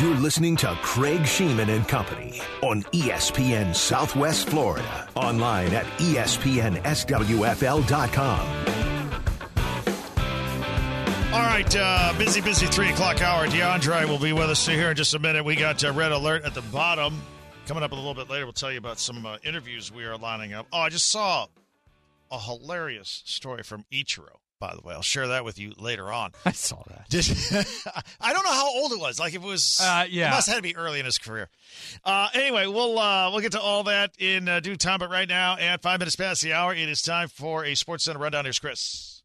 You're listening to Craig Sheeman and Company on ESPN Southwest Florida. Online at ESPNSWFL.com. All right, uh, busy, busy three o'clock hour. Diandra will be with us here in just a minute. We got uh, red alert at the bottom. Coming up a little bit later, we'll tell you about some uh, interviews we are lining up. Oh, I just saw a hilarious story from Ichiro. By the way, I'll share that with you later on. I saw that. Did, I don't know how old it was. Like if it was, Uh, yeah. it must have had to be early in his career. Uh, anyway, we'll uh, we'll get to all that in uh, due time. But right now, at five minutes past the hour, it is time for a SportsCenter rundown. Here's Chris.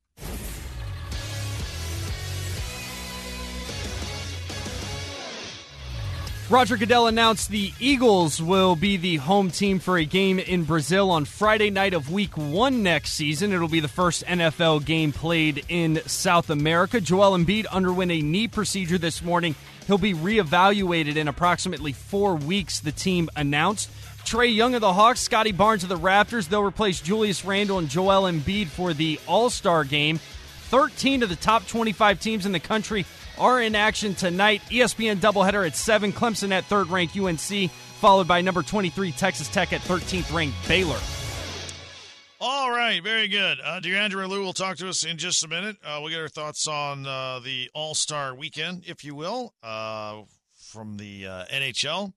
Roger Goodell announced the Eagles will be the home team for a game in Brazil on Friday night of week one next season. It'll be the first NFL game played in South America. Joel Embiid underwent a knee procedure this morning. He'll be reevaluated in approximately four weeks, the team announced. Trae Young of the Hawks, Scottie Barnes of the Raptors. They'll replace Julius Randle and Joel Embiid for the All Star game. 13 of the top 25 teams in the country are in action tonight. ESPN doubleheader at 7, Clemson at third ranked UNC, followed by number 23 Texas Tech at 13th ranked Baylor. All right, very good. Uh, Diandra and Loux will talk to us in just a minute. Uh, we'll get our thoughts on uh, the All Star weekend, if you will, uh, from the uh, NHL.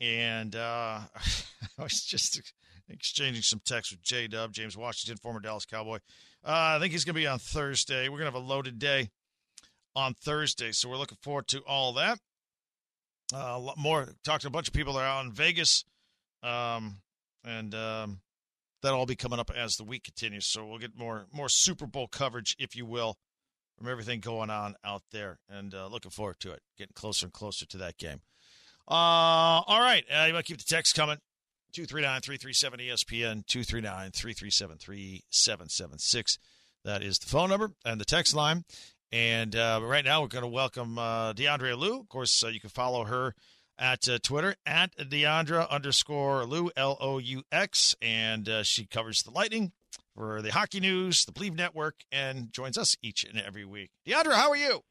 And uh, I was just exchanging some texts with J Dub, James Washington, former Dallas Cowboy. Uh, I think he's going to be on Thursday. We're going to have a loaded day on Thursday, so we're looking forward to all that. Uh, a lot more. Talked to a bunch of people that are out in Vegas, um, and um, that'll all be coming up as the week continues. So we'll get more more Super Bowl coverage, if you will, from everything going on out there, and uh, looking forward to it. Getting closer and closer to that game. Uh, all right, uh, you to keep the text coming. 239-337 ESPN 239-337-3776. That is the phone number and the text line. And uh, right now, we're going to welcome uh, Diandra Loux. Of course, uh, you can follow her at uh, Twitter at Diandra underscore Loux L O U X, and uh, she covers the Lightning for the Hockey News, the Believe Network, and joins us each and every week. Diandra, how are you?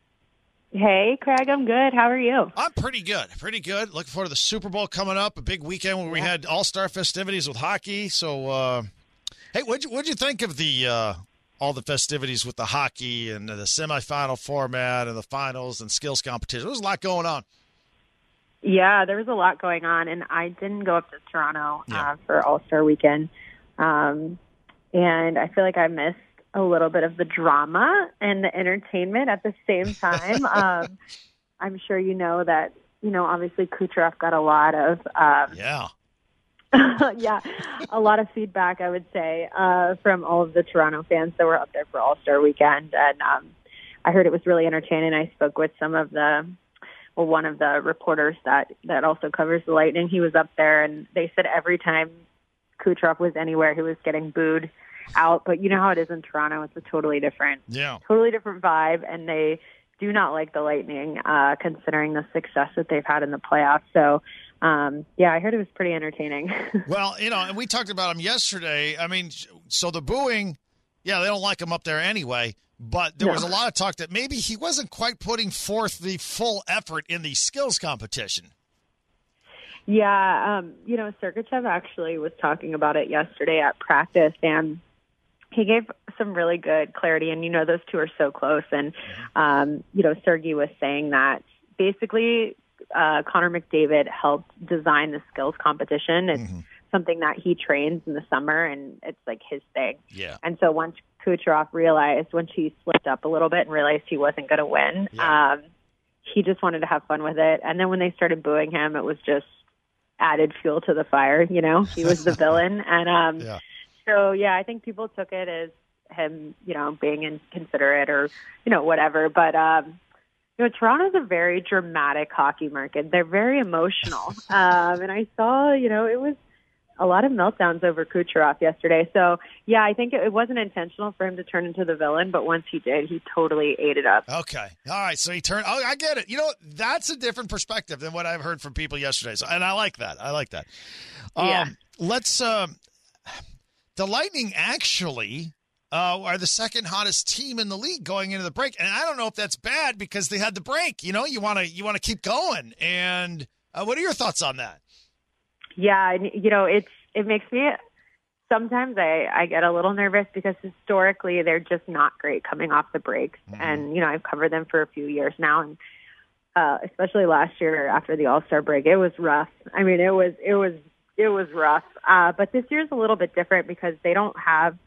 Hey, Craig, I'm good. How are you? I'm pretty good, pretty good. Looking forward to the Super Bowl coming up, a big weekend where we had All Star festivities with hockey. So, uh, hey, what'd you, what'd you think of the uh, all the festivities with the hockey and the semifinal format and the finals and skills competition? There was a lot going on. Yeah, there was a lot going on, and I didn't go up to Toronto Yeah. uh, for All Star Weekend, um, and I feel like I missed a little bit of the drama and the entertainment at the same time. um, I'm sure you know that you know obviously Kucherov got a lot of um, Yeah. yeah, a lot of feedback, I would say, uh, from all of the Toronto fans that were up there for All Star Weekend, and um, I heard it was really entertaining. I spoke with some of the, well, one of the reporters that that also covers the Lightning. He was up there, and they said every time Kucherov was anywhere, he was getting booed out. But you know how it is in Toronto; it's a totally different Yeah. totally different vibe, and they do not like the Lightning, uh, considering the success that they've had in the playoffs. So, um, yeah, I heard it was pretty entertaining. Well, you know, and we talked about him yesterday. I mean, so the booing, yeah, they don't like him up there anyway. But there No. was a lot of talk that maybe he wasn't quite putting forth the full effort in the skills competition. Yeah, um, you know, Sergachev actually was talking about it yesterday at practice, and he gave some really good clarity. And you know, those two are so close. And um, you know, Sergey was saying that basically uh, Connor McDavid helped design the skills competition. It's something that he trains in the summer, and it's like his thing. Yeah. And so once Kucherov realized, when she slipped up a little bit and realized he wasn't going to win, Yeah. um, he just wanted to have fun with it. And then when they started booing him, it was just added fuel to the fire. You know, he was the villain, and um, Yeah. so yeah, I think people took it as him, you know, being inconsiderate or you know whatever. But um, you know, Toronto's a very dramatic hockey market. They're very emotional, um, and I saw, you know, it was a lot of meltdowns over Kucherov yesterday. So yeah, I think it, it wasn't intentional for him to turn into the villain, but once he did, he totally ate it up. Okay. All right. So he turned. Oh, I get it. You know, that's a different perspective than what I've heard from people yesterday. So, and I like that. I like that. Um, Yeah. Let's. Um, the Lightning actually uh, are the second hottest team in the league going into the break, and I don't know if that's bad because they had the break. You know, you want to you want to keep going. And uh, what are your thoughts on that? Yeah, and you know, it's it makes me sometimes I I get a little nervous because historically they're just not great coming off the breaks, mm-hmm. and you know I've covered them for a few years now, and uh, especially last year after the All Star break, it was rough. I mean, it was it was it was rough. Uh, but this year's a little bit different because they don't have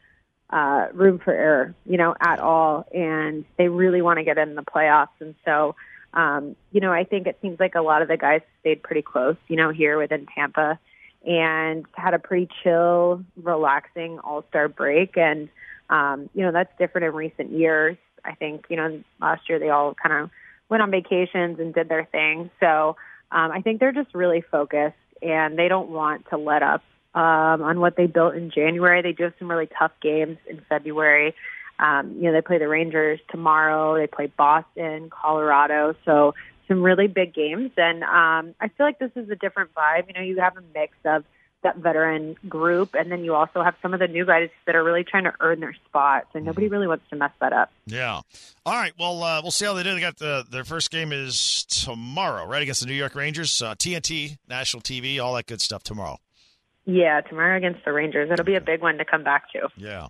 uh, room for error, you know, at all, and they really want to get in the playoffs, and so. Um, you know, I think it seems like a lot of the guys stayed pretty close, you know, here within Tampa and had a pretty chill, relaxing All Star break. And um, you know that's different in recent years. I think you know last year they all kind of went on vacations and did their thing. So um, I think they're just really focused and they don't want to let up um, on what they built in January. They do have some really tough games in February. Um, you know, they play the Rangers tomorrow. They play Boston, Colorado. So some really big games, and um, I feel like this is a different vibe. You know, you have a mix of that veteran group, and then you also have some of the new guys that are really trying to earn their spots, and nobody mm-hmm. really wants to mess that up. Yeah. All right. Well, uh, we'll see how they do. They got the their first game is tomorrow, right against the New York Rangers, uh, TNT, national TV, all that good stuff tomorrow. Yeah, tomorrow against the Rangers. It'll be a big one to come back to. Yeah.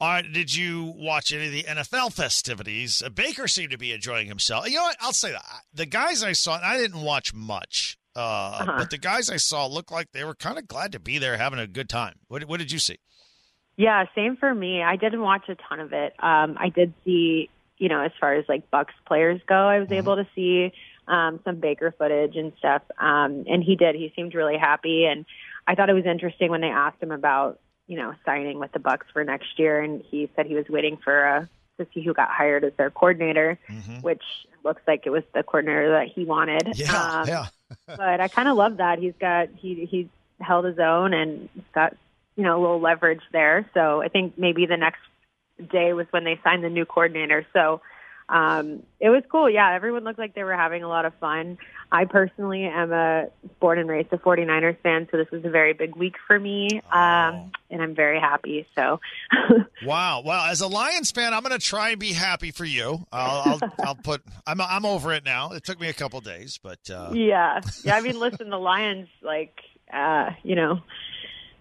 All right, did you watch any of the NFL festivities? Uh, Baker seemed to be enjoying himself. You know what? I'll say that. The guys I saw, I didn't watch much, uh, uh-huh. but the guys I saw looked like they were kind of glad to be there having a good time. What, what did you see? Yeah, same for me. I didn't watch a ton of it. Um, I did see, you know, as far as like Bucks players go, I was mm-hmm. able to see um, some Baker footage and stuff. Um, and he did. He seemed really happy. And I thought it was interesting when they asked him about you know, signing with the Bucks for next year, and he said he was waiting for a uh, to see who got hired as their coordinator, mm-hmm. which looks like it was the coordinator that he wanted. Yeah, um, yeah. but I kind of love that he's got he he's held his own and got you know a little leverage there. So I think maybe the next day was when they signed the new coordinator. So um, it was cool. Yeah, everyone looked like they were having a lot of fun. I personally am a born and raised a 49ers fan, so this was a very big week for me, um, and I'm very happy. So, wow, well, As a Lions fan, I'm going to try and be happy for you. I'll, I'll, I'll, put. I'm, I'm over it now. It took me a couple days, but uh... yeah, yeah. I mean, listen, the Lions, like, uh, you know,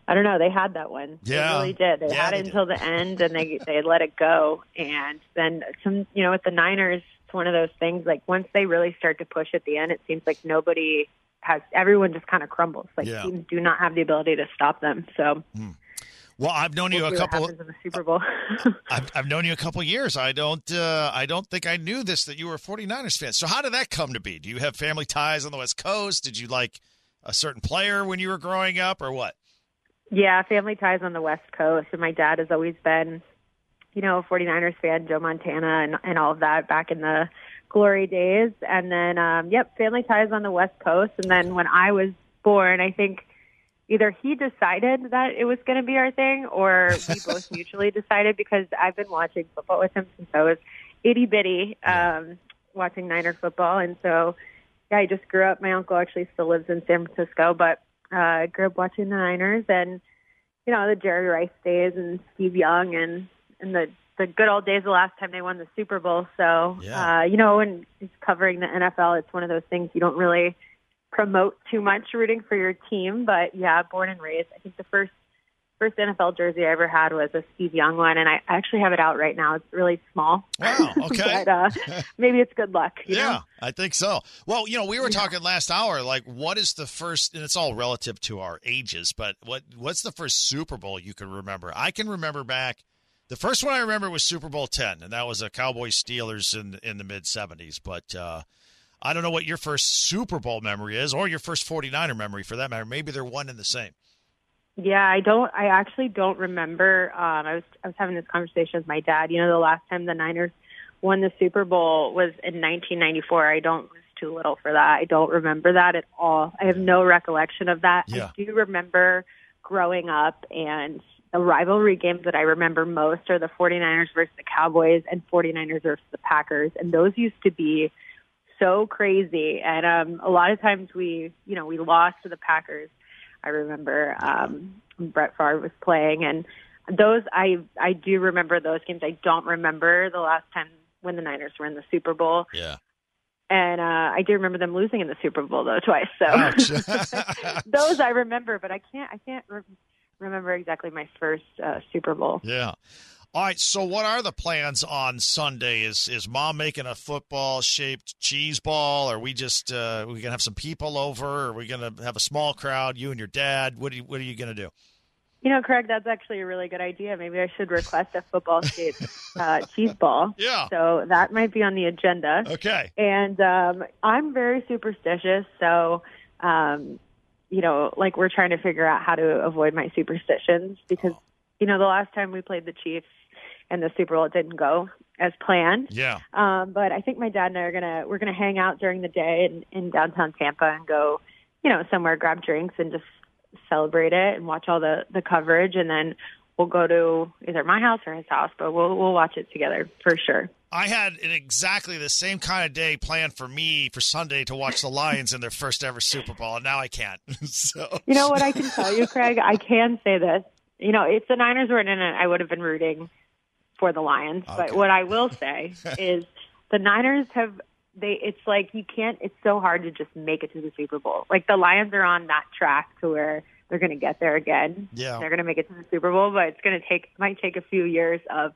I don't know. They had that one. Yeah, they really did. They yeah, had it did. until the end, and they they let it go. And then some, you know, with the Niners, it's one of those things. Like once they really start to push at the end, it seems like nobody has. Everyone just kind of crumbles. Like yeah. teams do not have the ability to stop them. So. Hmm. Well, I've known we'll you a couple. In the Super Bowl. I've, I've known you a couple years. I don't. Uh, I don't think I knew this that you were a 49ers fan. So how did that come to be? Do you have family ties on the West Coast? Did you like a certain player when you were growing up, or what? Yeah, family ties on the West Coast, and my dad has always been, you know, a 49ers fan, Joe Montana, and and all of that back in the glory days. And then, um, yep, family ties on the West Coast. And then when I was born, I think either he decided that it was going to be our thing, or we both mutually decided because I've been watching football with him since I was itty bitty, um, watching Niner football, and so yeah, I just grew up. My uncle actually still lives in San Francisco, but uh, grew up watching the Niners and you know the Jerry Rice days and Steve Young and and the the good old days the last time they won the Super Bowl. So yeah. uh, you know, when it's covering the NFL, it's one of those things you don't really promote too much rooting for your team. But yeah, born and raised. I think the first first NFL jersey I ever had was a Steve Young one, and I actually have it out right now. It's really small. Wow. Okay. but, uh, maybe it's good luck. yeah, know? I think so. Well, you know, we were talking last hour. Like, what is the first? And it's all relative to our ages. But what what's the first Super Bowl you can remember? I can remember back. The first one I remember was Super Bowl ten, and that was a Cowboys Steelers in in the mid seventies. But uh, I don't know what your first Super Bowl memory is, or your first 49er memory for that matter. Maybe they're one and the same. Yeah, I don't. I actually don't remember. Um, I was I was having this conversation with my dad. You know, the last time the Niners won the Super Bowl was in 1994. I don't was too little for that. I don't remember that at all. I have no recollection of that. Yeah. I do remember growing up and the rivalry games that I remember most are the 49ers versus the Cowboys and 49ers versus the Packers. And those used to be so crazy. And um, a lot of times we, you know, we lost to the Packers I remember um, Brett Favre was playing, and those I I do remember those games. I don't remember the last time when the Niners were in the Super Bowl. Yeah. And uh, I do remember them losing in the Super Bowl though twice. So those I remember, but I can't I can't re- remember exactly my first uh, Super Bowl. Yeah. All right. So, what are the plans on Sunday? Is is mom making a football shaped cheese ball? Are we just uh, we gonna have some people over? Are we gonna have a small crowd? You and your dad. What are you What are you gonna do? You know, Craig, that's actually a really good idea. Maybe I should request a football shaped uh, cheese ball. Yeah. So that might be on the agenda. Okay. And um, I'm very superstitious, so um, you know, like we're trying to figure out how to avoid my superstitions because you know the last time we played the Chiefs and the Super Bowl it didn't go as planned. Yeah. Um, but I think my dad and I are gonna we're gonna hang out during the day in, in downtown Tampa and go, you know, somewhere grab drinks and just celebrate it and watch all the the coverage and then we'll go to either my house or his house, but we'll we'll watch it together for sure. I had an exactly the same kind of day planned for me for Sunday to watch the Lions in their first ever Super Bowl, and now I can't. so You know what I can tell you, Craig? I can say this. You know, if the Niners weren't in it, I would have been rooting for the Lions. But what I will say is the Niners have they it's like you can't it's so hard to just make it to the Super Bowl. Like the Lions are on that track to where they're going to get there again. Yeah. They're going to make it to the Super Bowl, but it's going to take might take a few years of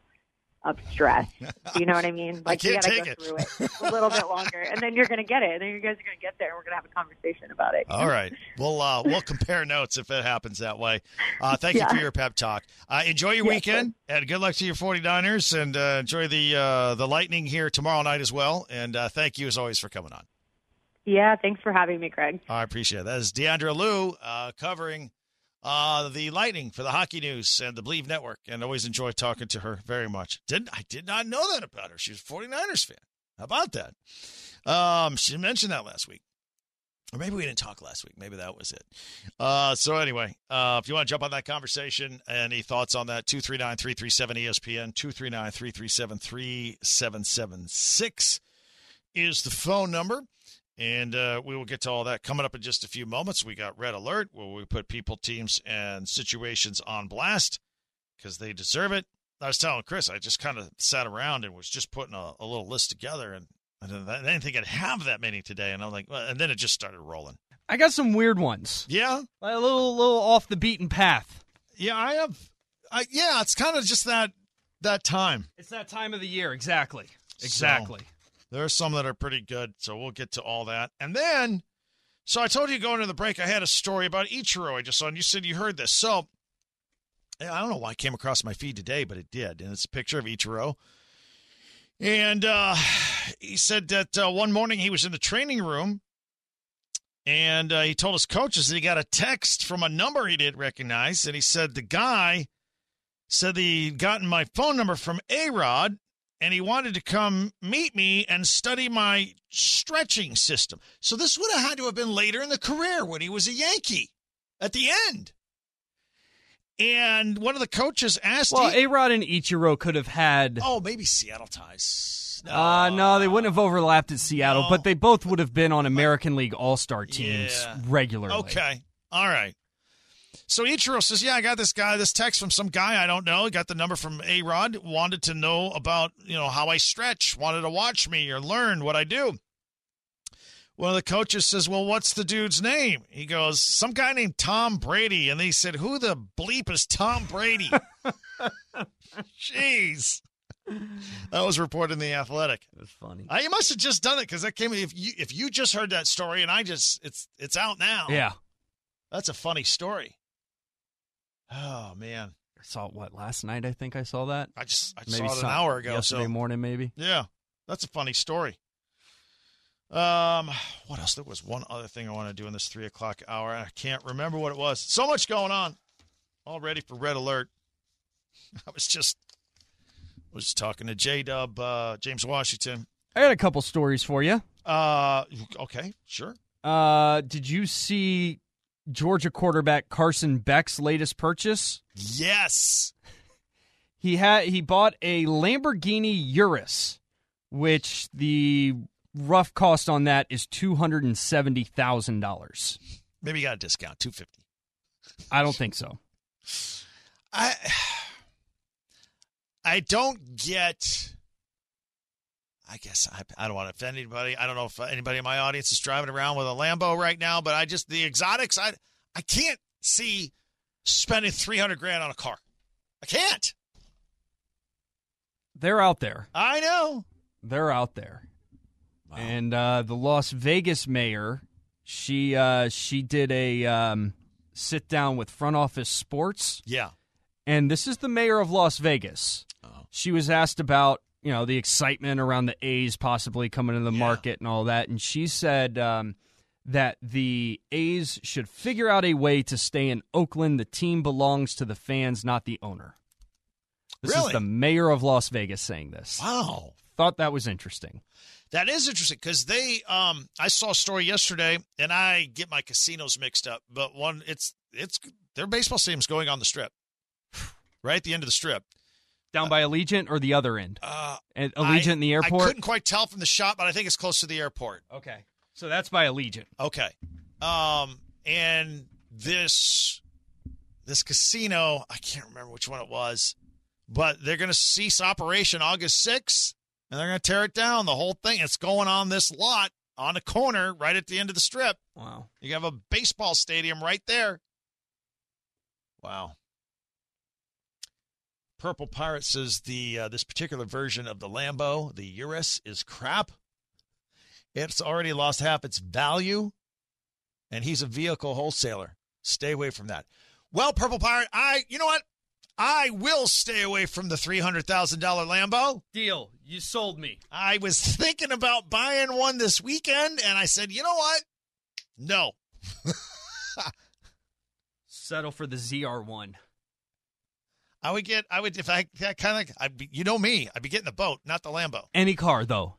of stress. Do you know what I mean? Like can't you got it. to go through it a little bit longer, and then you're to get it, and then you guys are to get there, and we're to have a conversation about it. All right. We'll uh, we'll compare notes if it happens that way. Uh, thank you for your pep talk. Uh, enjoy your Yeah, weekend and good luck to your 49ers and uh, enjoy the uh, the Lightning here tomorrow night as well. And uh, thank you as always for coming on. Yeah, thanks for having me, Craig. I appreciate it. That is Diandra Loux uh, covering uh, the Lightning for the Hockey News and the Believe Network, and always enjoy talking to her very much. Didn't I did not know that about her. She was a 49ers fan. How about that? Um, she mentioned that last week. Or maybe we didn't talk last week. Maybe that was it. Uh, so anyway, uh, if you want to jump on that conversation, any thoughts on that, 239-337-ESPN, 239-337-3776 is the phone number. And uh, we will get to all that coming up in just a few moments. We got Red Alert, where we put people, teams, and situations on blast because they deserve it. I was telling Chris, I just kind of sat around and was just putting a, a little list together, and I didn't, I didn't think I'd have that many today. And I'm like, well, and then it just started rolling. I got some weird ones. Yeah, Like a little, little off the beaten path. yeah, I have. I, yeah, it's kind of just that that time. It's that time of the year, exactly. Exactly. There are some that are pretty good, so we'll get to all that. And then, so I told you going to the break, I had a story about Ichiro I just saw, and you said you heard this. So, I don't know why it came across my feed today, but it did. And it's a picture of Ichiro. And uh, he said that uh, one morning he was in the training room and uh, he told his coaches that he got a text from a number he didn't recognize. And he said the guy said that he'd gotten my phone number from A Rod and he wanted to come meet me and study my stretching system. So this would have had to have been later in the career when he was a Yankee at the end. And one of the coaches asked, Well, A Rod and Ichiro could have had. "Oh, maybe Seattle ties." Uh, no, they wouldn't have overlapped at Seattle, No. but they both would have been on American League All Star teams Yeah. regularly. Okay. All right. So Ichiro says, "Yeah, I got this guy, this text from some guy I don't know. He got the number from A Rod. Wanted to know about you know how I stretch. Wanted to watch me or learn what I do." One of the coaches says, "Well, what's the dude's name?" He goes, "Some guy named Tom Brady." And they said, "Who the bleep is Tom Brady?" Jeez. That was reported in the Athletic. It was funny. Uh, you must have just done it because that came. If you if you just heard that story and I just it's it's out now. Yeah. That's a funny story. Oh man, I saw it, what, last night? I think I saw that. I just I Maybe saw it an hour ago. Yesterday So morning, maybe. yeah, that's a funny story. Um, what else? There was one other thing I want to do in this three o'clock hour. I can't remember what it was. So much going on. All ready for red alert. I was just was talking to J Dub, uh, James Washington. I got a couple stories for you. Uh, okay, sure. Uh, did you see Georgia quarterback Carson Beck's latest purchase? Yes. He had he bought a Lamborghini Urus, which the rough cost on that is two hundred and seventy thousand dollars. Maybe you got a discount, two fifty. I don't think so. I I don't get. I guess I, I don't want to offend anybody. I don't know if anybody in my audience is driving around with a Lambo right now, but I just the exotics. I I can't see spending three hundred grand on a car. I can't. They're out there. I know. They're out there. And uh, the Las Vegas mayor, she uh, she did a um, sit down with front office sports, Yeah. and this is the mayor of Las Vegas. Oh. She was asked about you know the excitement around the A's possibly coming to the Yeah. market and all that, and she said um, that the A's should figure out a way to stay in Oakland. The team belongs to the fans, not the owner. This Really? is the mayor of Las Vegas saying this. Wow. Thought that was interesting. That is interesting because they. Um, I saw a story yesterday, and I get my casinos mixed up. But one, it's it's their baseball stadium's going on the strip, right at the end of the strip. Down by Allegiant or the other end? Uh, At Allegiant I- in the airport. I couldn't quite tell from the shot, but I think it's close to the airport. Okay. So that's by Allegiant. Okay. Um, and this this casino, I can't remember which one it was, but they're going to cease operation August 6th, and they're going to tear it down. The whole thing. It's going on this lot on a corner right at the end of the strip. Wow. You have a baseball stadium right there. Wow. Purple Pirate says the uh, this particular version of the Lambo, the Urus, is crap. It's already lost half its value, and he's a vehicle wholesaler. Stay away from that. Well, Purple Pirate, I you know what? I will stay away from the three hundred thousand dollar Lambo. Deal. You sold me. I was thinking about buying one this weekend, and I said, you know what? No, Settle for the ZR1. I would get. I would if I kind of. I'd be. You know me. I'd be getting the boat, not the Lambo. Any car though.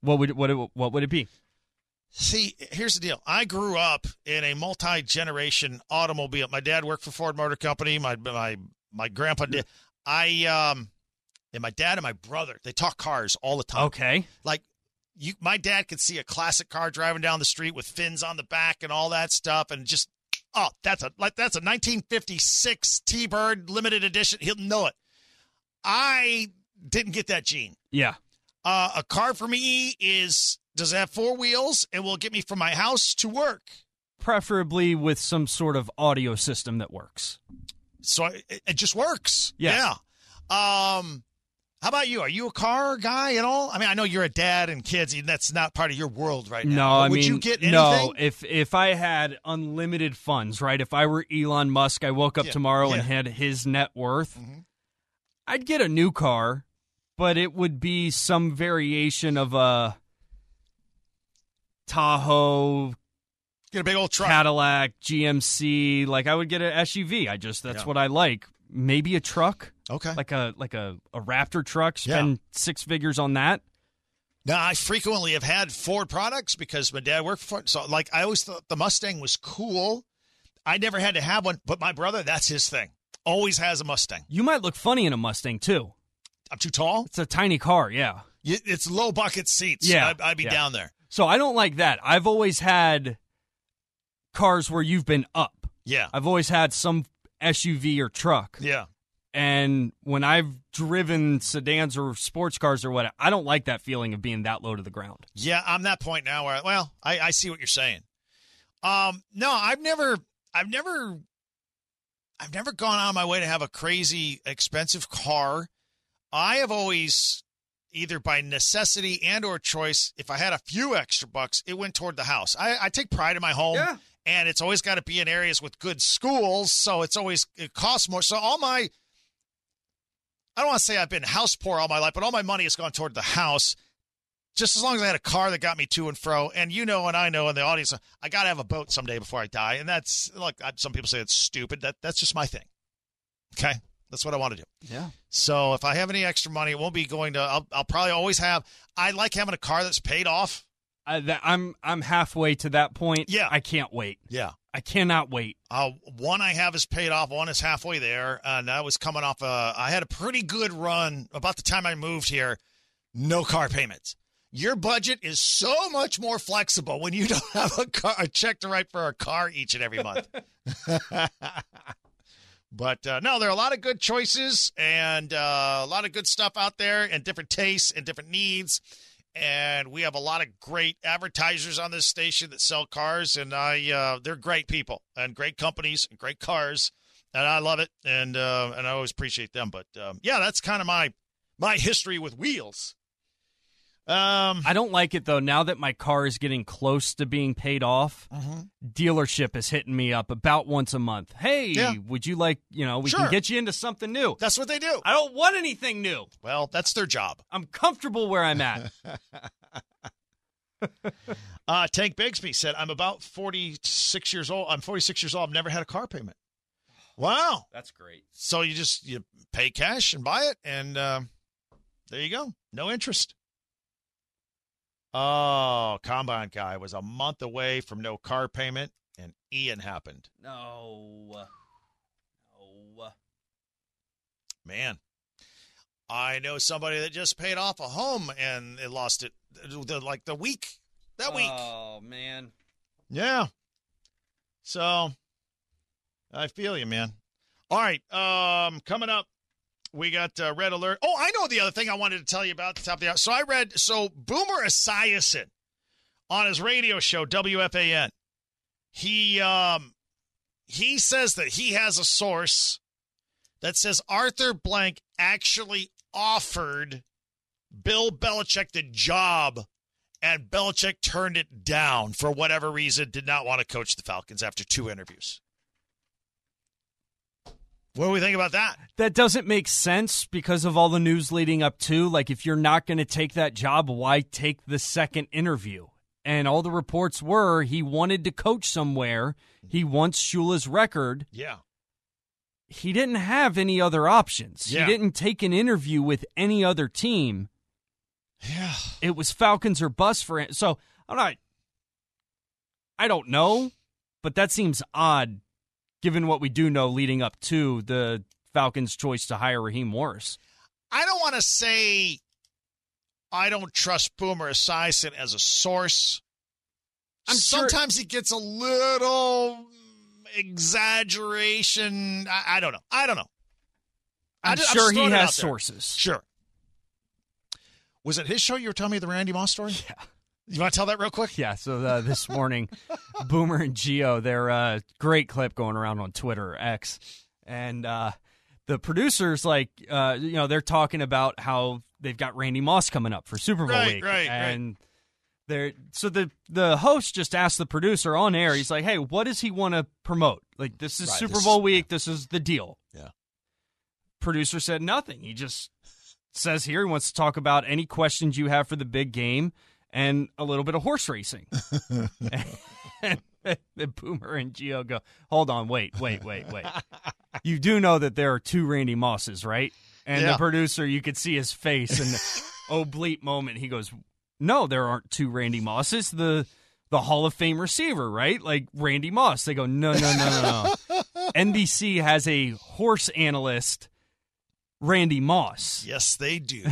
What would what it, what would it be? See, here's the deal. I grew up in a multi generation automobile. My dad worked for Ford Motor Company. My my my grandpa did. I um, and my dad and my brother. They talk cars all the time. Okay. Like you, my dad could see a classic car driving down the street with fins on the back and all that stuff, and just oh, that's a like that's a 1956 T-Bird limited edition. He'll know it. I didn't get that gene. Yeah. Uh, a car for me is does it have four wheels and will get me from my house to work. Preferably with some sort of audio system that works. So it, it just works. Yeah. Yeah. Um, how about you? Are you a car guy at all? I mean, I know you're a dad and kids, and that's not part of your world right now. No, I would mean, you get anything? no. If if I had unlimited funds, right? If I were Elon Musk, I woke up Yeah, tomorrow and had his net worth, Mhm. I'd get a new car, but it would be some variation of a Tahoe, Get a big old truck. Cadillac, GMC. Like I would get an SUV. I just that's Yeah. what I like. Maybe a truck, Okay. like a like a, a Raptor truck. Spend six figures on that. Now, I frequently have had Ford products because my dad worked for Ford. So, like, I always thought the Mustang was cool. I never had to have one, but my brother, that's his thing. Always has a Mustang. You might look funny in a Mustang too. I'm too tall. It's a tiny car, yeah. It's low bucket seats. Yeah, I'd, I'd be yeah. down there. So I don't like that. I've always had cars where you've been up. Yeah. I've always had some SUV or truck. Yeah. And when I've driven sedans or sports cars or whatever, I don't like that feeling of being that low to the ground. Yeah, I'm that point now where well, I, I see what you're saying. Um, no, I've never I've never I've never gone on my way to have a crazy expensive car. I have always either by necessity and or choice, if I had a few extra bucks, it went toward the house. I, I take pride in my home. Yeah. And it's always got to be in areas with good schools, so it's always it costs more. So all my I don't want to say I've been house poor all my life, but all my money has gone toward the house just as long as I had a car that got me to and fro, and you know, and I know, and the audience, I got to have a boat someday before I die, and that's like some people say it's stupid. That that's just my thing. Okay, that's what I want to do. Yeah. So if I have any extra money, it won't be going to. I'll, I'll probably always have. I like having a car that's paid off. I, that, I'm I'm halfway to that point. Yeah. I can't wait. Yeah. I cannot wait. Uh, one I have is paid off. One is halfway there, and I was coming off. A, I had a pretty good run about the time I moved here. No car payments. Your budget is so much more flexible when you don't have a car, a check to write for a car each and every month. But uh, no, there are a lot of good choices and uh, a lot of good stuff out there, and different tastes and different needs. And we have a lot of great advertisers on this station that sell cars, and I uh, they're great people and great companies and great cars, and I love it, and uh, and I always appreciate them. But um, yeah, that's kind of my my history with wheels. Um, I don't like it though. Now that my car is getting close to being paid off, Mm-hmm. dealership is hitting me up about once a month. Hey, Yeah. would you like, you know, we Sure. can get you into something new. that's what they do. I don't want anything new. Well, that's their job. I'm comfortable where I'm at. Uh, Tank Bigsby said, "I'm about 46 years old. I'm 46 years old. I've never had a car payment. Wow. That's great. So you just you pay cash and buy it, and uh, there you go. No interest. Oh, combine guy was a month away from no car payment, and Ian happened. No. No. Man, I know somebody that just paid off a home and they lost it the, like the week that week. Oh man. Yeah. So I feel you, man. All right. Um, coming up, we got uh, red alert. Oh, I know the other thing I wanted to tell you about the top of the hour. So I read so Boomer Esiason on his radio show WFAN. He um he says that he has a source that says Arthur Blank actually offered Bill Belichick the job and Belichick turned it down for whatever reason, did not want to coach the Falcons after two interviews. What do we think about that? That doesn't make sense because of all the news leading up to. Like, if you're not going to take that job, why take the second interview? And all the reports were he wanted to coach somewhere. He wants Shula's record. Yeah. He didn't have any other options. Yeah. He didn't take an interview with any other team. Yeah. It was Falcons or bust for him. So I'm not. I don't know, but that seems odd, given what we do know leading up to the Falcons' choice to hire Raheem Morris. I don't want to say I don't trust Boomer Esiason as a source. I'm sure- Sometimes he gets a little exaggeration. I, I don't know. I don't know. I I'm just- I'm sure he has sources. Sure. Was it his show you were telling me the Randy Moss story? Yeah. You want to tell that real quick? Yeah, so uh, this morning, Boomer and Gio, they're uh, great clip going around on Twitter or X, and uh, the producers like, uh, you know, they're talking about how they've got Randy Moss coming up for Super Bowl Right, week, right, right. and they're so the the host just asked the producer on air. He's like, "Hey, what does he want to promote? Like, this is Right, Super this- Bowl week. This is the deal." Yeah. Producer said nothing. He just says here he wants to talk about any questions you have for the big game and a little bit of horse racing. and the Boomer and Gio go, hold on, wait, wait, wait, wait. You do know that there are two Randy Mosses, right? And Yeah. the producer, you could see his face and oblique moment. He goes, no, there aren't two Randy Mosses. The the Hall of Fame receiver, right? Like Randy Moss. They go, no, no, no, no, no. NBC has a horse analyst, Randy Moss. Yes, they do.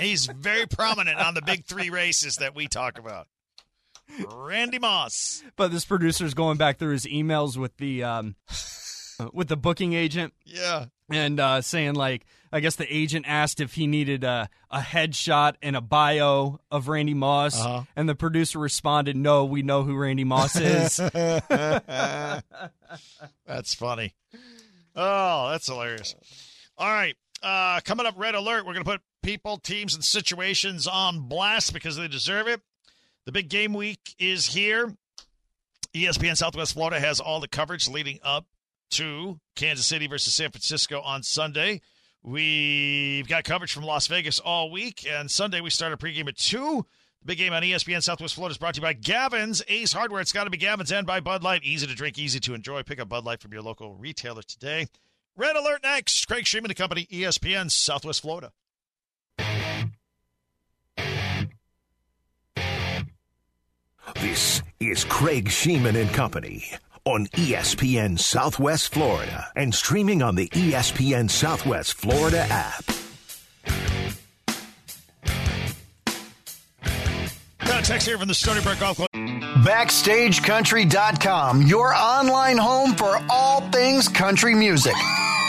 He's very prominent on the big three races that we talk about. Randy Moss. But this producer's going back through his emails with the um, with the booking agent Yeah. and uh, saying like, I guess the agent asked if he needed a, a headshot and a bio of Randy Moss, Uh-huh. and the producer responded, "No, we know who Randy Moss is." That's funny. Oh, that's hilarious. All right. Uh, coming up, Red Alert. We're going to put people, teams, and situations on blast because they deserve it. The big game week is here. ESPN Southwest Florida has all the coverage leading up to Kansas City versus San Francisco on Sunday. We've got coverage from Las Vegas all week, and Sunday we start a pregame at 2. The big game on ESPN Southwest Florida is brought to you by Gavin's Ace Hardware. It's got to be Gavin's and by Bud Light. Easy to drink, easy to enjoy. Pick up Bud Light from your local retailer today. Red Alert next. Craig Streaming, the company, ESPN Southwest Florida. This is Craig Sheeman and Company on ESPN Southwest Florida and streaming on the ESPN Southwest Florida app. Got a text here from the Stony Brook Golf Club. BackstageCountry.com, your online home for all things country music.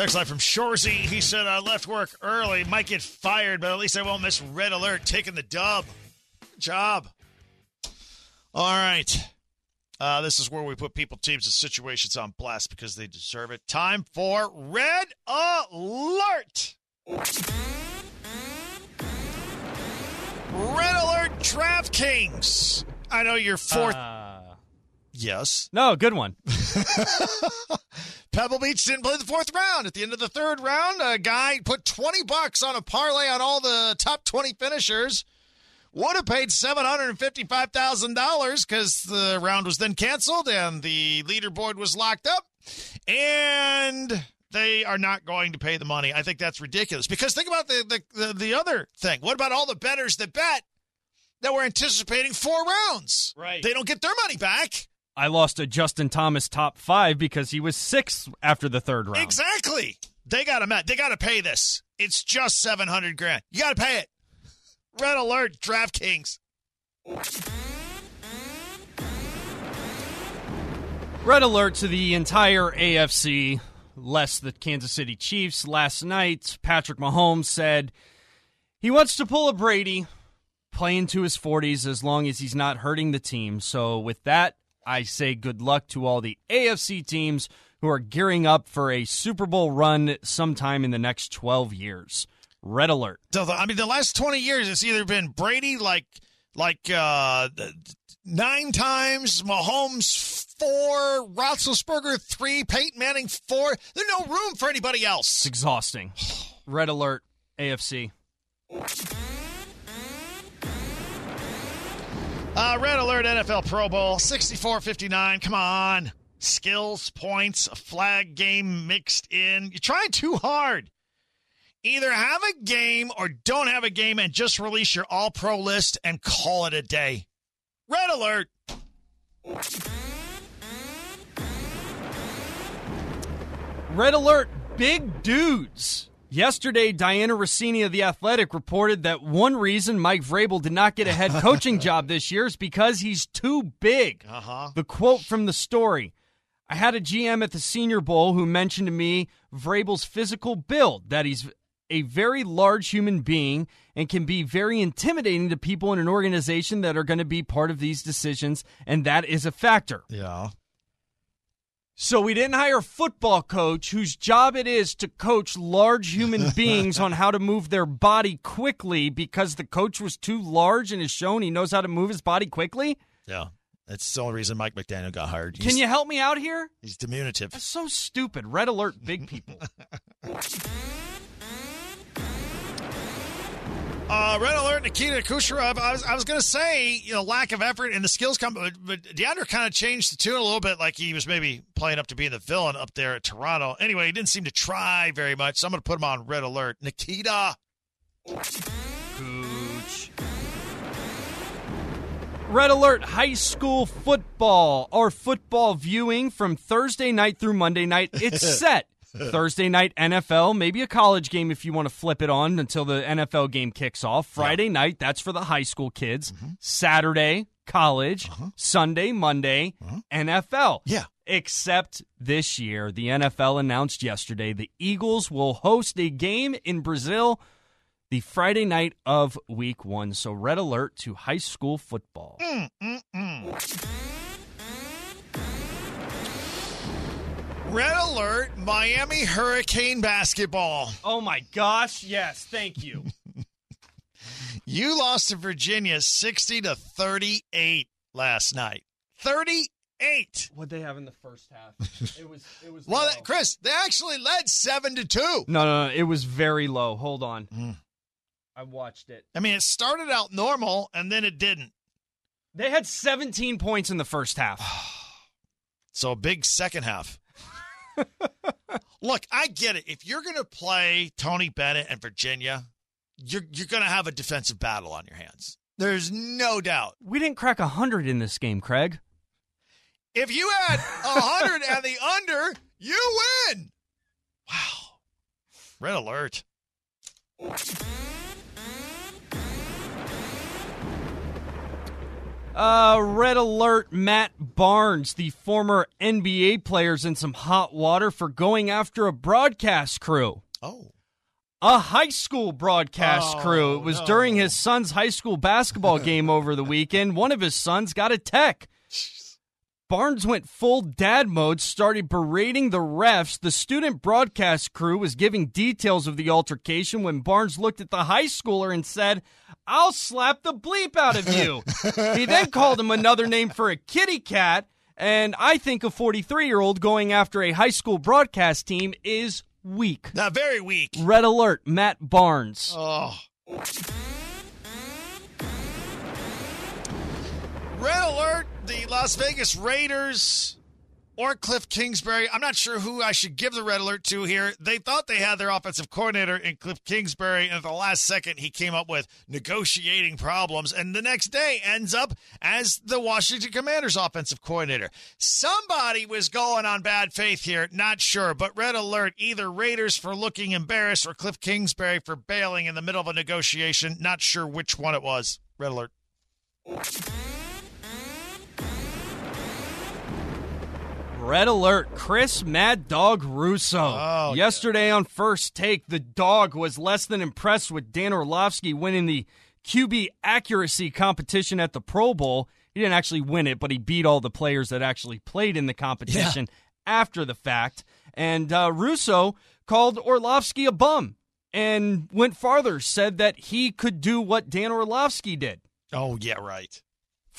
Text line from Shorzy. He said, I left work early. Might get fired, but at least I won't miss Red Alert taking the dub. Good job. All right. Uh, this is where we put people, teams, and situations on blast because they deserve it. Time for Red Alert. Red Alert DraftKings. I know you're fourth. Uh, yes. no, good one. Pebble Beach didn't play the fourth round. At the end of the third round, a guy put 20 bucks on a parlay on all the top 20 finishers. Would have paid $755,000 because the round was then canceled and the leaderboard was locked up. And they are not going to pay the money. I think that's ridiculous because think about the, the, the, the other thing. What about all the bettors that bet that were anticipating four rounds? Right. They don't get their money back. I lost a Justin Thomas top five because he was sixth after the third round. Exactly. They got to. They got to pay this. It's just seven hundred grand. You got to pay it. Red alert, DraftKings. Red alert to the entire AFC, less the Kansas City Chiefs. Last night, Patrick Mahomes said he wants to pull a Brady, play into his 40s as long as he's not hurting the team. So, with that, I say good luck to all the AFC teams who are gearing up for a Super Bowl run sometime in the next 12 years. Red alert. So the, I mean, the last twenty years, it's either been Brady like like uh, nine times, Mahomes four, Roethlisberger three, Peyton Manning four. There's no room for anybody else. It's exhausting. Red alert, AFC. Uh, Red Alert NFL Pro Bowl 64-59. Come on. Skills, points, flag game mixed in. You're trying too hard. Either have a game or don't have a game and just release your all pro list and call it a day. Red Alert. Red alert, big dudes. Yesterday, Dianna Russini of The Athletic reported that one reason Mike Vrabel did not get a head coaching job this year is because he's too big. Uh-huh. The quote from the story I had a GM at the Senior Bowl who mentioned to me Vrabel's physical build, that he's a very large human being and can be very intimidating to people in an organization that are going to be part of these decisions, and that is a factor. Yeah. So we didn't hire a football coach whose job it is to coach large human beings on how to move their body quickly because the coach was too large and has shown he knows how to move his body quickly. Yeah. That's the only reason Mike McDaniel got hired. Can you help me out here? He's diminutive. That's so stupid. Red alert, big people. Uh, red alert, Nikita Kucherov. I was, I was going to say, you know, lack of effort and the skills come, but, but Diandra kind of changed the tune a little bit, like he was maybe playing up to being the villain up there at Toronto. Anyway, he didn't seem to try very much, so I'm going to put him on red alert. Nikita. Cooch. Red alert, high school football or football viewing from Thursday night through Monday night. It's set. Thursday night NFL, maybe a college game if you want to flip it on until the NFL game kicks off. Friday night, that's for the high school kids. Mm-hmm. Saturday, college. Uh-huh. Sunday, Monday, uh-huh. NFL. Yeah. Except this year, the NFL announced yesterday the Eagles will host a game in Brazil the Friday night of week one. So, red alert to high school football. Mm, mm, mm. Red alert, Miami Hurricane basketball. Oh my gosh, yes, thank you. You lost to Virginia 60 to 38 last night. 38. What'd they have in the first half? It was it was Well, low. Chris, they actually led 7 to 2. No, no, no, it was very low. Hold on. Mm. I watched it. I mean, it started out normal and then it didn't. They had 17 points in the first half. So a big second half. Look, I get it. If you're going to play Tony Bennett and Virginia, you're you're going to have a defensive battle on your hands. There's no doubt. We didn't crack 100 in this game, Craig. If you had 100 and the under, you win. Wow. Red alert. Uh, red alert Matt Barnes, the former NBA players in some hot water for going after a broadcast crew. Oh. A high school broadcast Oh, crew. It was no. during his son's high school basketball game over the weekend. One of his sons got a tech. Barnes went full dad mode, started berating the refs. The student broadcast crew was giving details of the altercation when Barnes looked at the high schooler and said, I'll slap the bleep out of you. he then called him another name for a kitty cat, and I think a 43 year old going after a high school broadcast team is weak. Not very weak. Red alert, Matt Barnes. Oh. Red alert, the Las Vegas Raiders or Cliff Kingsbury. I'm not sure who I should give the red alert to here. They thought they had their offensive coordinator in Cliff Kingsbury, and at the last second, he came up with negotiating problems, and the next day ends up as the Washington Commanders offensive coordinator. Somebody was going on bad faith here, not sure, but red alert either Raiders for looking embarrassed or Cliff Kingsbury for bailing in the middle of a negotiation. Not sure which one it was. Red alert. Red alert, Chris Mad Dog Russo. Oh, Yesterday on First Take, the dog was less than impressed with Dan Orlovsky winning the QB accuracy competition at the Pro Bowl. He didn't actually win it, but he beat all the players that actually played in the competition after the fact. And uh, Russo called Orlovsky a bum and went farther, said that he could do what Dan Orlovsky did. Oh, yeah, right.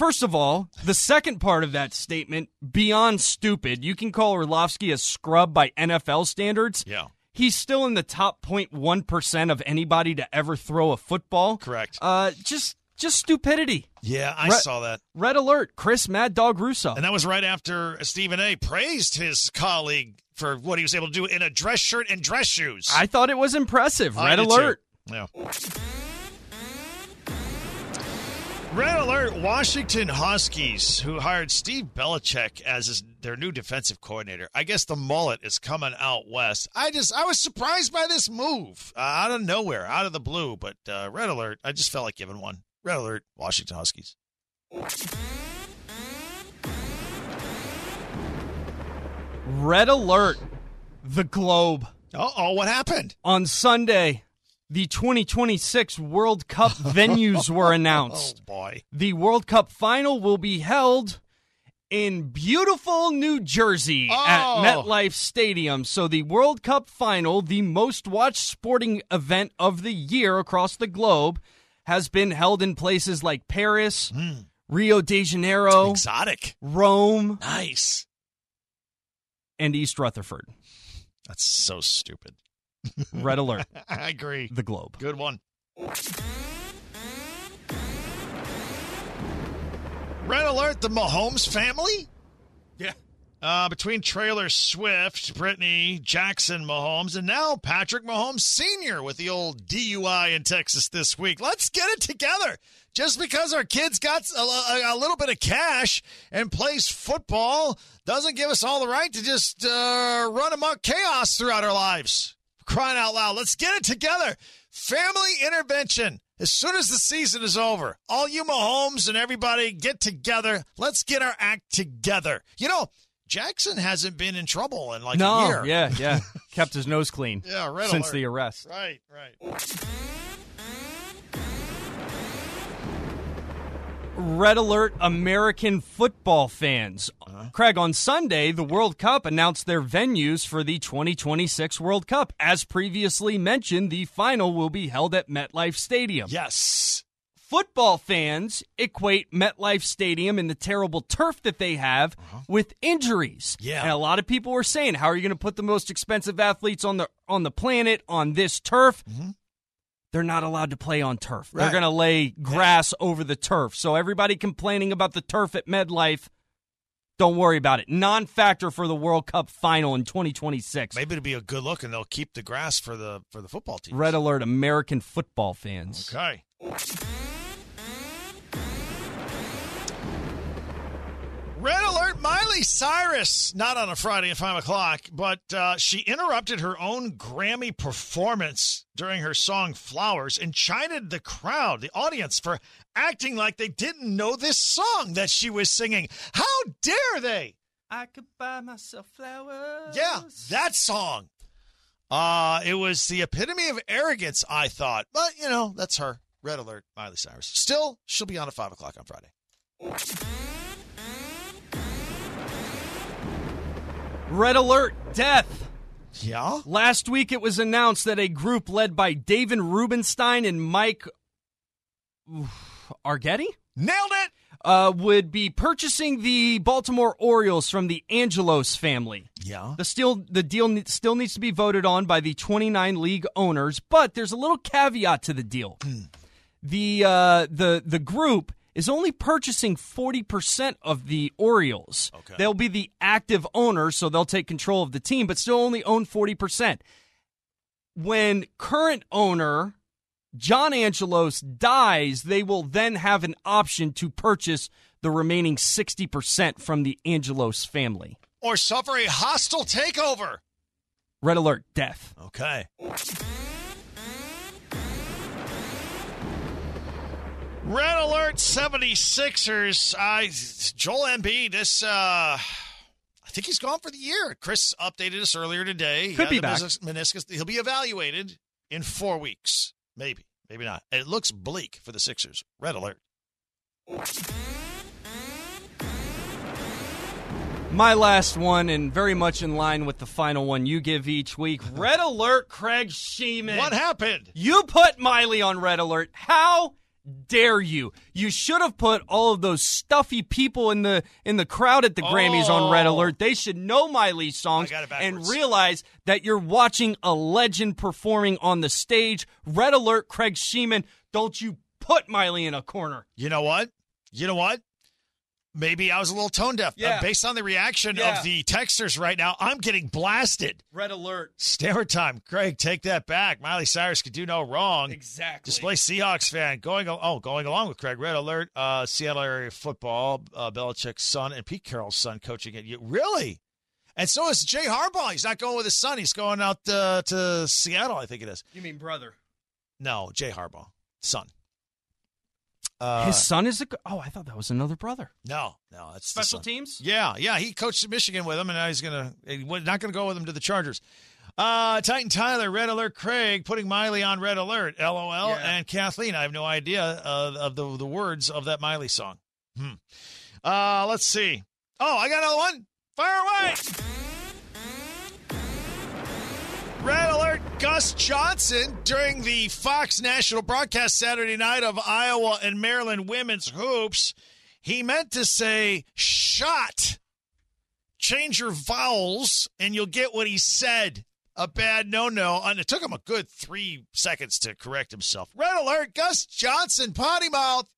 First of all, the second part of that statement, beyond stupid. You can call Orlovsky a scrub by NFL standards. Yeah. He's still in the top 0.1% of anybody to ever throw a football. Correct. Uh, just just stupidity. Yeah, I Re- saw that. Red alert, Chris Mad Dog Russo. And that was right after Stephen A. praised his colleague for what he was able to do in a dress shirt and dress shoes. I thought it was impressive. Red alert. too. Yeah. Red alert! Washington Huskies, who hired Steve Belichick as his, their new defensive coordinator. I guess the mullet is coming out west. I just, I was surprised by this move uh, out of nowhere, out of the blue. But uh, red alert! I just felt like giving one. Red alert! Washington Huskies. Red alert, the Globe. Uh oh! What happened? On Sunday, the 2026 World Cup venues were announced. Oh boy! The World Cup final will be held in beautiful New Jersey at Oh. MetLife Stadium. So, the World Cup final, the most watched sporting event of the year across the globe, has been held in places like Paris, hmm. Rio de Janeiro, Exotic. Rome, Nice. and East Rutherford. That's so stupid. Red alert, I agree. the globe. Good one. Red alert, the Mahomes family? Yeah. Uh, between Trailer Swift, Brittany, Jackson Mahomes, and now Patrick Mahomes Sr. with the old DUI in Texas this week. Let's get it together. Just because our kid's got a, a- a little bit of cash and plays football doesn't give us all the right to just uh, run amok chaos throughout our lives. Crying out loud. Let's get it together. Family intervention. As soon as the season is over, all you Mahomes and everybody get together. Let's get our act together. You know, Jackson hasn't been in trouble in like a no, year. yeah, yeah. Kept his nose clean Yeah, red since alert. the arrest. Right, right. Red alert American football fans. Uh-huh. Craig, on Sunday, the World Cup announced their venues for the 2026 World Cup. As previously mentioned, the final will be held at MetLife Stadium. Yes. Football fans equate MetLife Stadium and the terrible turf that they have uh-huh. with injuries. Yeah. And a lot of people were saying, how are you going to put the most expensive athletes on the on the planet on this turf? Mm-hmm. They're not allowed to play on turf. They're going to lay grass over the turf. So everybody complaining about the turf at MetLife, Don't worry about it. Non factor for the World Cup final in 2026. Maybe it'll be a good look, and they'll keep the grass for the for the football team. Red alert, American football fans. Okay. Red alert, Miley Cyrus. Not on a Friday at 5 o'clock, but uh, she interrupted her own Grammy performance during her song Flowers and chided the crowd, the audience, for acting like they didn't know this song that she was singing. How dare they? I could buy myself flowers. Yeah, that song. Uh, it was the epitome of arrogance, I thought. But, you know, that's her. Red alert, Miley Cyrus. Still, she'll be on at 5 o'clock on Friday. Red alert, death. Yeah? Last week it was announced that a group led by David Rubenstein and Mike Arougheti Nailed it! uh, would be purchasing the Baltimore Orioles from the Angelos family. Yeah. The still the deal still needs to be voted on by the 29 league owners, but there's a little caveat to the deal. the uh, the the group is only purchasing 40% of the Orioles. Okay. They'll be the active owners, so they'll take control of the team, but still only own 40%. When current owner John Angelos dies, they will then have an option to purchase the remaining 60% from the Angelos family. Or suffer a hostile takeover. Red alert, death. Okay. Red alert 76ers. I Joel Embiid, this uh I think he's gone for the year. Chris updated us earlier today. He Could be back. menis- Meniscus. He'll be evaluated in four weeks. Maybe. Maybe not. It looks bleak for the Sixers. Red alert. My last one, and very much in line with the final one you give each week. Red alert, Craig Sheeman. What happened? You put Miley on red alert. How dare you? You should have put all of those stuffy people in the in the crowd at the Grammys on red Oh. alert. They should know Miley's songs I got it and realize that you're watching a legend performing on the stage. Red alert, Craig Sheeman. Don't you put Miley in a corner. You know what? You know what? Maybe I was a little tone deaf. Yeah. Uh, based on the reaction Yeah. of the texters right now, I'm getting blasted. Red alert. Stammer time. Craig, take that back. Miley Cyrus could do no wrong. Exactly. Display Seahawks fan going oh going along with Craig. Red alert. Uh, Seattle area football. Uh, Belichick's son and Pete Carroll's son coaching it. You really? And so is Jay Harbaugh. He's not going with his son. He's going out uh, to Seattle. I think it is. You mean brother? No, Jay Harbaugh, son. Uh, His son is a. go- Oh, I thought that was another brother. no, no, that's the Special son. teams. Yeah, yeah, he coached Michigan with him, and now he's gonna he was not gonna go with him to the Chargers. Uh, Titan Tyler, Red Alert, Craig putting Miley on Red Alert, LOL, Yeah. and Kathleen. I have no idea uh, of the the words of that Miley song. Hmm. Uh, let's see. Oh, I got another one. Fire away. Red alert, Gus Johnson during the Fox national broadcast Saturday night of Iowa and Maryland women's hoops. He meant to say shot. Change your vowels and you'll get what he said. A bad no no. And it took him a good three seconds to correct himself. Red alert, Gus Johnson, potty mouth.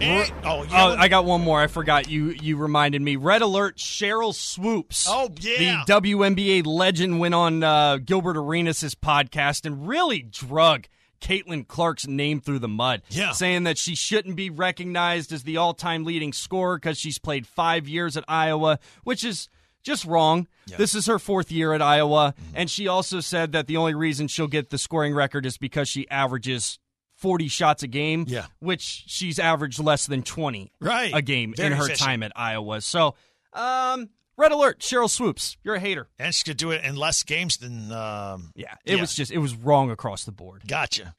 And- oh, yeah. Oh, I got one more. I forgot. You you reminded me. Red alert. Sheryl Swoopes. Oh, yeah. The WNBA legend went on uh, Gilbert Arenas' podcast and really drug Caitlin Clark's name through the mud. Yeah. saying that she shouldn't be recognized as the all-time leading scorer because she's played five years at Iowa, which is. Just wrong. This is her fourth year at Iowa. Mm-hmm. And she also said that the only reason she'll get the scoring record is because she averages 40 shots a game, Yeah. which she's averaged less than 20 Right. a game Very in her efficient. time at Iowa. So, um, red alert, Sheryl Swoopes, you're a hater. And she could do it in less games than. Um, Yeah, it Yeah. was just it was wrong across the board. gotcha.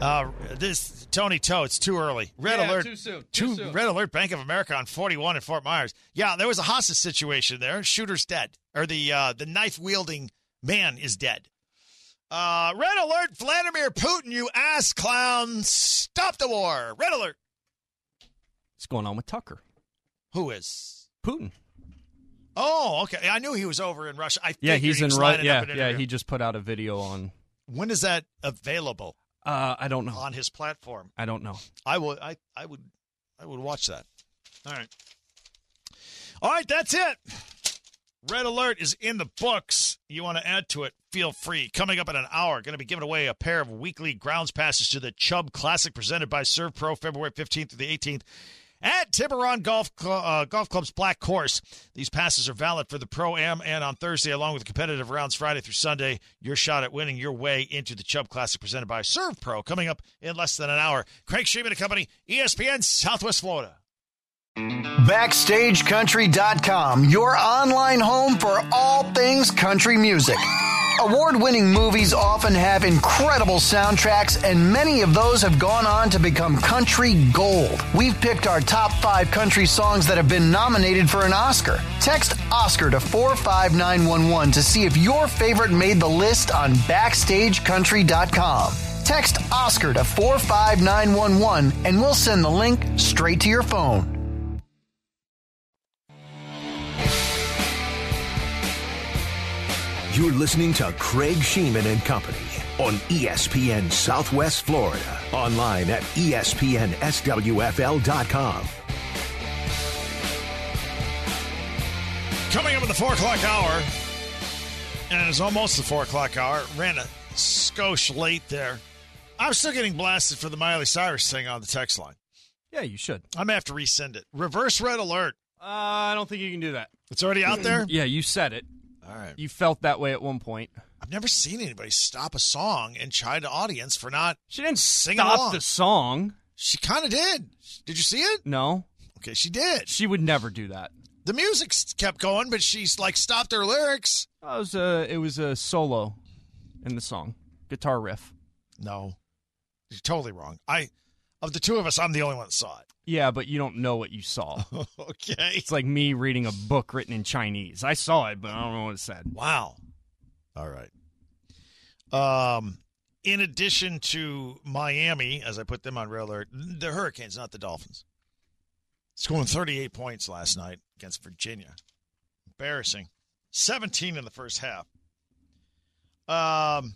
Uh, this Tony Toe. It's too early. Red Yeah, alert. too soon, too Too- soon. Red alert. Bank of America on 41 in Fort Myers. Yeah, there was a hostage situation there. Shooter's dead, or the uh, the knife wielding man is dead. Uh, red alert. Vladimir Putin, you ass clown. Stop the war. Red alert. What's going on with Tucker? Who is? Putin. Oh, okay. I knew he was over in Russia. I Yeah, he's he in Russia. Yeah, yeah. He just put out a video on When is that available Uh, I don't know. on his platform? I don't know. I would I, I would I would watch that. All right. All right, that's it. Red Alert is in the books. You want to add to it, feel free. Coming up in an hour, going to be giving away a pair of weekly grounds passes to the Chubb Classic presented by SERVPRO February 15th through the 18th at Tiburon Golf Cl- uh, Golf Club's Black Course. These passes are valid for the Pro Am and on Thursday, along with competitive rounds Friday through Sunday. Your shot at winning your way into the Chubb Classic presented by SERVPRO coming up in less than an hour. Craig Sheeman and Company, ESPN Southwest Florida. BackstageCountry.com, your online home for all things country music. Award winning movies often have incredible soundtracks, and many of those have gone on to become country gold. We've picked our top five country songs that have been nominated for an Oscar. Text Oscar to 45911 to see if your favorite made the list on BackstageCountry.com. Text Oscar to 45911 and we'll send the link straight to your phone. You're listening to Craig Sheeman and Company on ESPN Southwest Florida. Online at ESPNSWFL.com. Coming up in the four o'clock hour, and it's almost the four o'clock hour. Ran a skosh late there. I'm still getting blasted for the Miley Cyrus thing on the text line. Yeah, you should. I'm gonna have to resend it. Reverse red alert. Uh, I don't think you can do that. It's already out there. Yeah, you said it. All right. You felt that way at one point. I've never seen anybody stop a song and chide the audience for not. She didn't Sing stop along. the song. She kind of did. Did you see it? No, Okay, she did. she would never do that. The music kept going, but she's like stopped her lyrics. It was a, it was a solo in the song, guitar riff. No, you're totally wrong. I, of the two of us, I'm the only one that saw it. Yeah, but you don't know what you saw. okay. It's like me reading a book written in Chinese. I saw it, but I don't know what it said. Wow. All right. Um, in addition to Miami, as I put them on red alert, the Hurricanes, not the Dolphins, scoring 38 points last night against Virginia. Embarrassing. 17 in the first half. Um,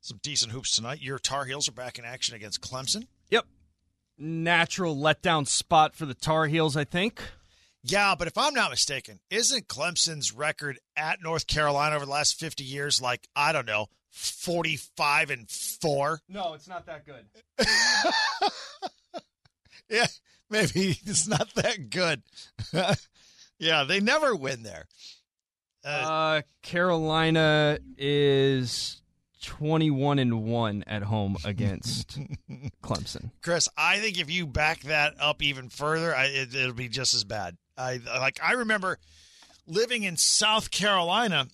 some decent hoops tonight. Your Tar Heels are back in action against Clemson. Natural letdown spot for the Tar Heels, I think. Yeah, but if I'm not mistaken, isn't Clemson's record at North Carolina over the last 50 years like, I don't know, 45 and 4? No, it's not that good. Yeah, maybe it's not that good. yeah, they never win there. Uh, Uh, Carolina is 21 and 1 at home against Clemson. Chris, I think if you back that up even further, I, it, it'll be just as bad. I like. I remember living in South Carolina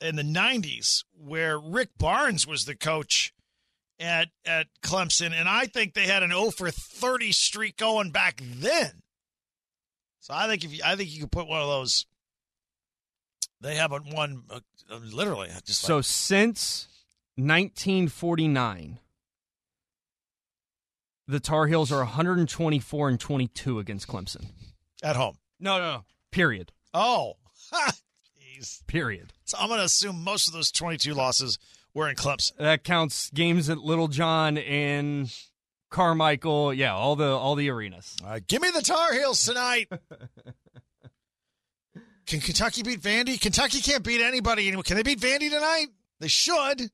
in the '90s, where Rick Barnes was the coach at at Clemson, and I think they had an 0 for 30 streak going back then. So I think if you, I think you could put one of those. They haven't won uh, uh, literally just So like, since 1949, the Tar Heels are 124 and 22 against Clemson. at home. No, no, no. Period. Oh, jeez. Period. So I'm going to assume most of those 22 losses were in Clemson. That counts games at Littlejohn and Carmichael. Yeah, all the all the arenas. Give me the Tar Heels tonight. Can Kentucky beat Vandy? Kentucky can't beat anybody anymore. Can they beat Vandy tonight? They should.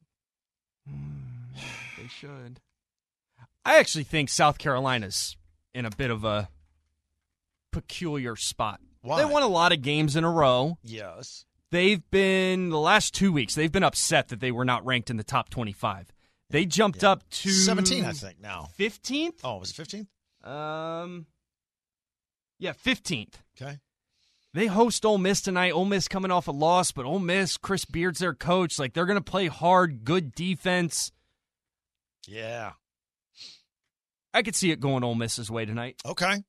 They should. I actually think South Carolina's in a bit of a peculiar spot. Why? They won a lot of games in a row. Yes. They've been the last two weeks. They've been upset that they were not ranked in the top twenty-five. They jumped up to 17, I think, now. Fifteenth. Oh, was it 15th? Um. Yeah, fifteenth. Okay. They host Ole Miss tonight. Ole Miss coming off a loss, but Ole Miss, Chris Beard's their coach. Like they're going to play hard, good defense. Yeah. I could see it going Ole Miss's way tonight. Okay.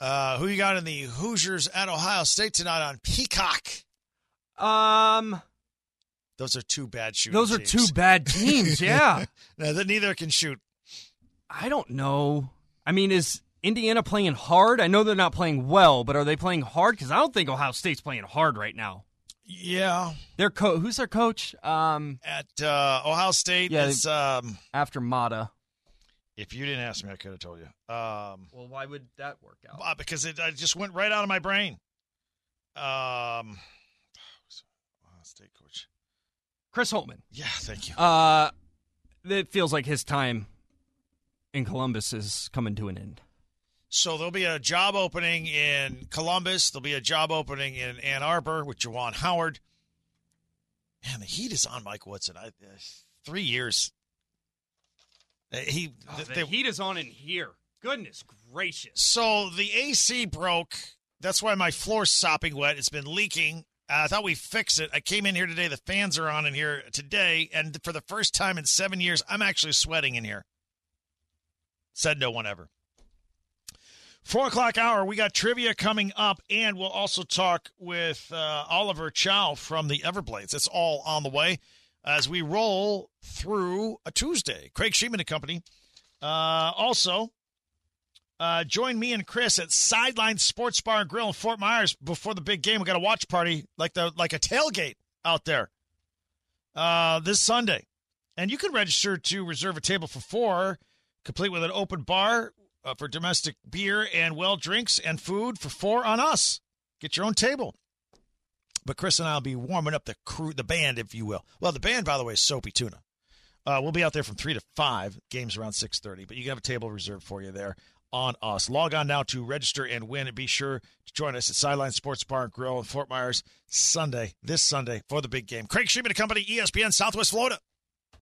Uh, who you got in the Hoosiers at Ohio State tonight on Peacock? Um, Those are two bad shooting those are teams. two bad teams. Yeah, No, that neither can shoot. I don't know. I mean, is Indiana playing hard? I know they're not playing well, but are they playing hard? Because I don't think Ohio State's playing hard right now. Yeah. Their co- who's their coach? Um, At uh, Ohio State, Yeah, it's, um, after Mata. if you didn't ask me, I could have told you. Um, Well, why would that work out? uh, because it, it just went right out of my brain. Um, Ohio State coach. Chris Holtmann. Yeah, thank you. Uh, it feels like his time in Columbus is coming to an end. So there'll be a job opening in Columbus. There'll be a job opening in Ann Arbor with Juwan Howard. Man, the heat is on Mike Woodson. I, uh, three years. Uh, he Oh, the they- heat is on in here. Goodness gracious. so the AC broke. That's why my floor's sopping wet. It's been leaking. Uh, I thought we fixed it. I came in here today. The fans are on in here today, and for the first time in seven years, I'm actually sweating in here. Said no one ever. Four o'clock hour, we got trivia coming up, and we'll also talk with uh, Oliver Chow from the Everblades. It's all on the way as we roll through a Tuesday. Craig Sheeman and Company. Uh, also, uh, join me and Chris at Sideline Sports Bar and Grill in Fort Myers before the big game. We got a watch party like the like a tailgate out there uh, this Sunday, and you can register to reserve a table for four, complete with an open bar uh, for domestic beer and well drinks and food for four on us. Get your own table. But Chris and I will be warming up the crew, the band, if you will. Well, the band, by the way, is Soapy Tuna. Uh, we'll be out there from three to five. Games around six thirty, but you can have a table reserved for you there on us. Log on now to register and win, and be sure to join us at Sideline Sports Bar and Grill in Fort Myers Sunday, this Sunday for the big game. Craig Sheeman and Company, ESPN Southwest Florida.